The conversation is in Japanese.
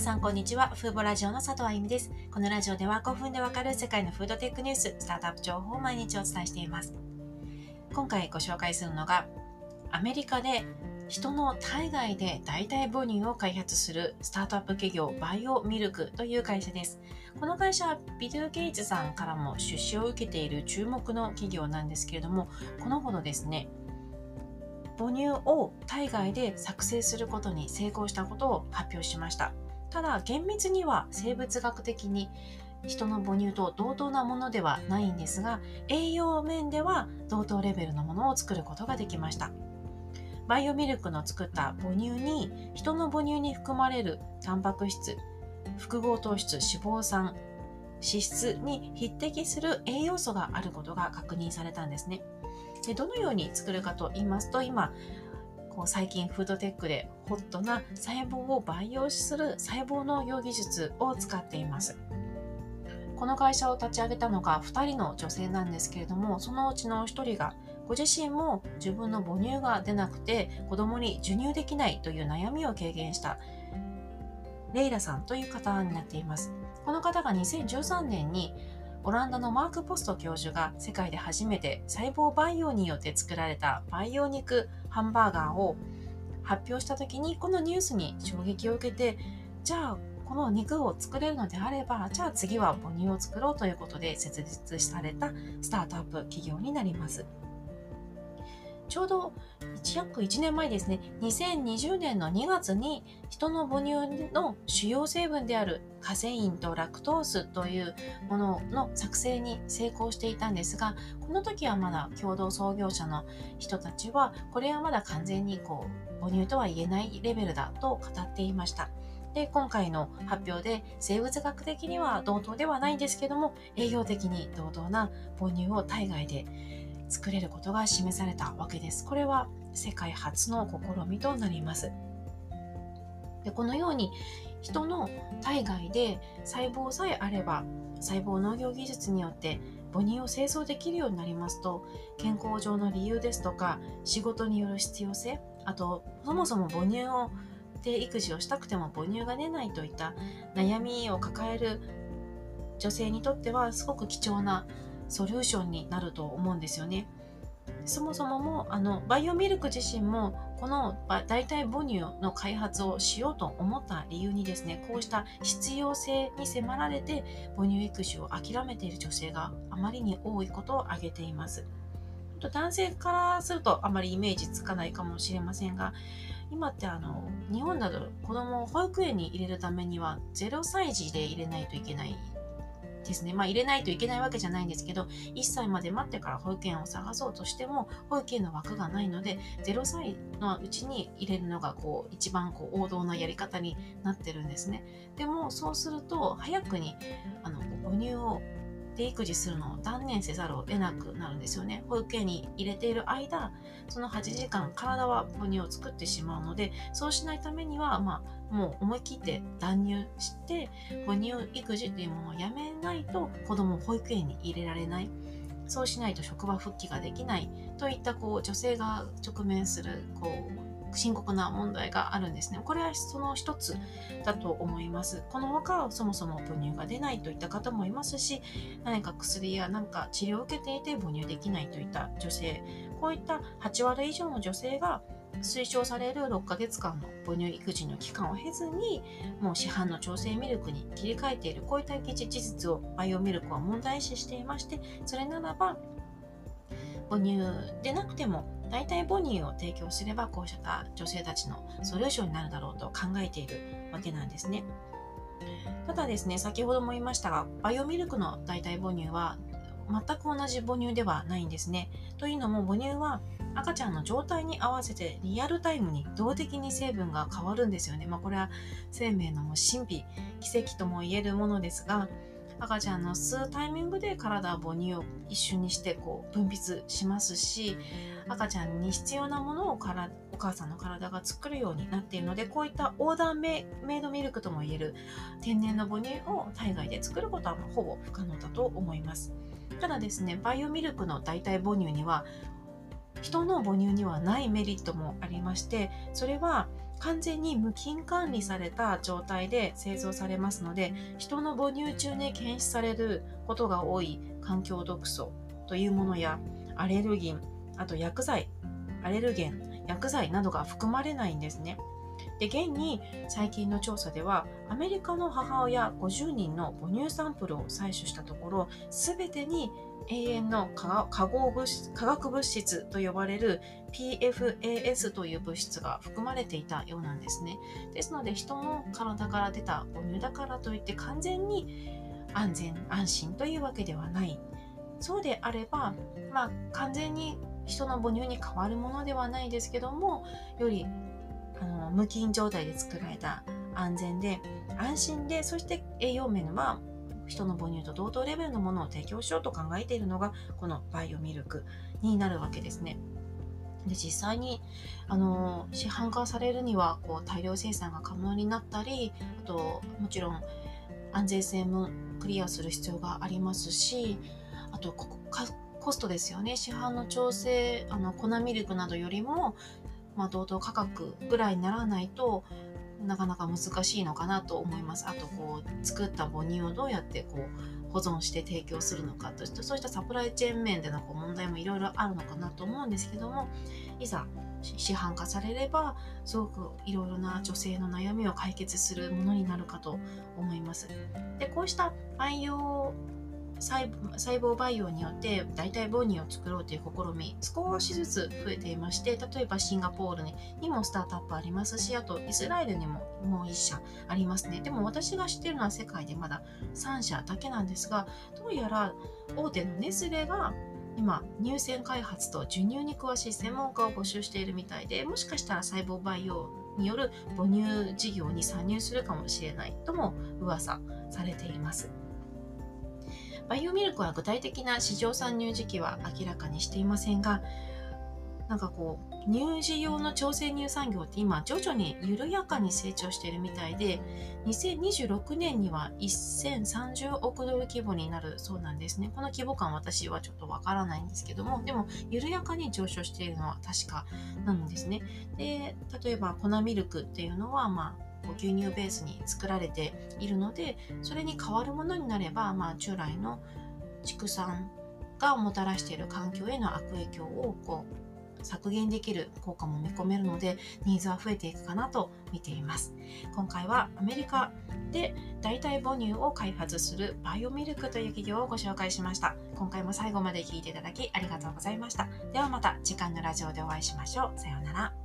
皆さんこんにちは。フーボラジオの佐藤あゆみです。このラジオでは5分でわかる世界のフードテックニュース、スタートアップ情報を毎日お伝えしています。今回ご紹介するのが、アメリカで人の体外で代替母乳を開発するスタートアップ企業バイオミルクという会社です。この会社はビル・ゲイツさんからも出資を受けている注目の企業なんですけれども、このほどですね、母乳を体外で作成することに成功したことを発表しました。ただ厳密には生物学的に人の母乳と同等なものではないんですが栄養面では同等レベルのものを作ることができました。バイオミルクの作った母乳に人の母乳に含まれるタンパク質複合糖質脂肪酸脂質に匹敵する栄養素があることが確認されたんですね。でどのように作るかと言いますと今こう最近フードテックでホットな細胞を培養する細胞農業技術を使っています。この会社を立ち上げたのが2人の女性なんですけれども、そのうちの1人がご自身も自分の母乳が出なくて子供に授乳できないという悩みを軽減したレイラさんという方になっています。この方が2013年にオランダのマーク・ポスト教授が世界で初めて細胞培養によって作られた培養肉ハンバーガーを発表した時にこのニュースに衝撃を受けてじゃあこの肉を作れるのであればじゃあ次は母乳を作ろうということで設立されたスタートアップ企業になります。ちょうど約1年前ですね、2020年の2月に人の母乳の主要成分であるカセインとラクトースというものの作成に成功していたんですが、この時はまだ共同創業者の人たちは、これはまだ完全にこう母乳とは言えないレベルだと語っていました。で、今回の発表で生物学的には同等ではないんですけども、営業的に同等な母乳を体外で作れることが示されたわけです。これは世界初の試みとなります。でこのように人の体外で細胞さえあれば細胞農業技術によって母乳を製造できるようになりますと健康上の理由ですとか仕事による必要性あとそもそも母乳をで育児をしたくても母乳が出ないといった悩みを抱える女性にとってはすごく貴重なソリューションになると思うんですよね。そもそももあのバイオミルク自身もこの代替母乳の開発をしようと思った理由にですねこうした必要性に迫られて母乳育児を諦めている女性があまりに多いことを挙げています。男性からするとあまりイメージつかないかもしれませんが今ってあの日本など子供を保育園に入れるためには0歳児で入れないといけないですね。まあ入れないといけないわけじゃないんですけど、1歳まで待ってから保育園を探そうとしても、保育園の枠がないので、0歳のうちに入れるのがこう一番こう王道なやり方になってるんですね。でもそうすると、早くにあの母乳をで育児するのを断念せざるを得なくなるんですよね。保育園に入れている間、その8時間体は母乳を作ってしまうので、そうしないためには、まあ、もう思い切って断乳して、母乳育児というものをやめないと子供を保育園に入れられない。そうしないと職場復帰ができないといったこう女性が直面するこう深刻な問題があるんですね。これはその一つだと思います。この他はそもそも母乳が出ないといった方もいますし、何か薬や何か治療を受けていて母乳できないといった女性、こういった8割以上の女性が推奨される6ヶ月間の母乳育児の期間を経ずに、もう市販の調整ミルクに切り替えている、こういった事実をバイオミルクは問題視していまして、それならば、母乳でなくても代替母乳を提供すればこうした女性たちのソリューションになるだろうと考えているわけなんですね。ただですね、先ほども言いましたが、バイオミルクの代替母乳は全く同じ母乳ではないんですね。というのも母乳は赤ちゃんの状態に合わせてリアルタイムに動的に成分が変わるんですよね。まあこれは生命の神秘、奇跡とも言えるものですが、赤ちゃんの吸うタイミングで体は母乳を一瞬にしてこう分泌しますし赤ちゃんに必要なものをからお母さんの体が作るようになっているのでこういったオーダーメイドミルクともいえる天然の母乳を体外で作ることはほぼ不可能だと思います。ただですねバイオミルクの代替母乳には人の母乳にはないメリットもありましてそれは完全に無菌管理された状態で製造されますので人の母乳中に検出されることが多い環境毒素というものやアレルギンあと薬剤アレルゲン薬剤などが含まれないんですね。で現に最近の調査ではアメリカの母親50人の母乳サンプルを採取したところ全てに永遠の化合物化学物質と呼ばれる PFAS という物質が含まれていたようなんですね。ですので人の体から出た母乳だからといって完全に安全安心というわけではない。そうであれば、まあ、完全に人の母乳に変わるものではないですけどもよりあの無菌状態で作られた安全で安心でそして栄養面は人の母乳と同等レベルのものを提供しようと考えているのがこのバイオミルクになるわけですね。で実際にあの市販化されるにはこう大量生産が可能になったりあともちろん安全性もクリアする必要がありますしあとコストですよね市販の調整あの粉ミルクなどよりも、まあ、同等価格ぐらいにならないとなかなか難しいのかなと思います。あとこう作った母乳をどうやってこう保存して提供するのかとそういったサプライチェーン面でのこう問題もいろいろあるのかなと思うんですけどもいざ市販化されればすごくいろいろな女性の悩みを解決するものになるかと思います。でこうした培養細胞培養によって代替母乳を作ろうという試み少しずつ増えていまして例えばシンガポールにもスタートアップありますしあとイスラエルにももう1社ありますねでも私が知ってるのは世界でまだ3社だけなんですがどうやら大手のネスレが今乳腺開発と授乳に詳しい専門家を募集しているみたいでもしかしたら細胞培養による母乳事業に参入するかもしれないとも噂されています。バイオミルクは具体的な市場参入時期は明らかにしていませんが、なんかこう、乳児用の調整乳産業って今徐々に緩やかに成長しているみたいで、2026年には1030億ドル規模になるそうなんですね。この規模感私はちょっとわからないんですけども、でも緩やかに上昇しているのは確かなんですね。で、例えば粉ミルクっていうのは、まあ、牛乳ベースに作られているのでそれに代わるものになれば、まあ、従来の畜産がもたらしている環境への悪影響をこう削減できる効果も見込めるのでニーズは増えていくかなと見ています。今回はアメリカで代替母乳を開発するバイオミルクという企業をご紹介しました。今回も最後まで聞いていただきありがとうございました。ではまた次回のラジオでお会いしましょう。さようなら。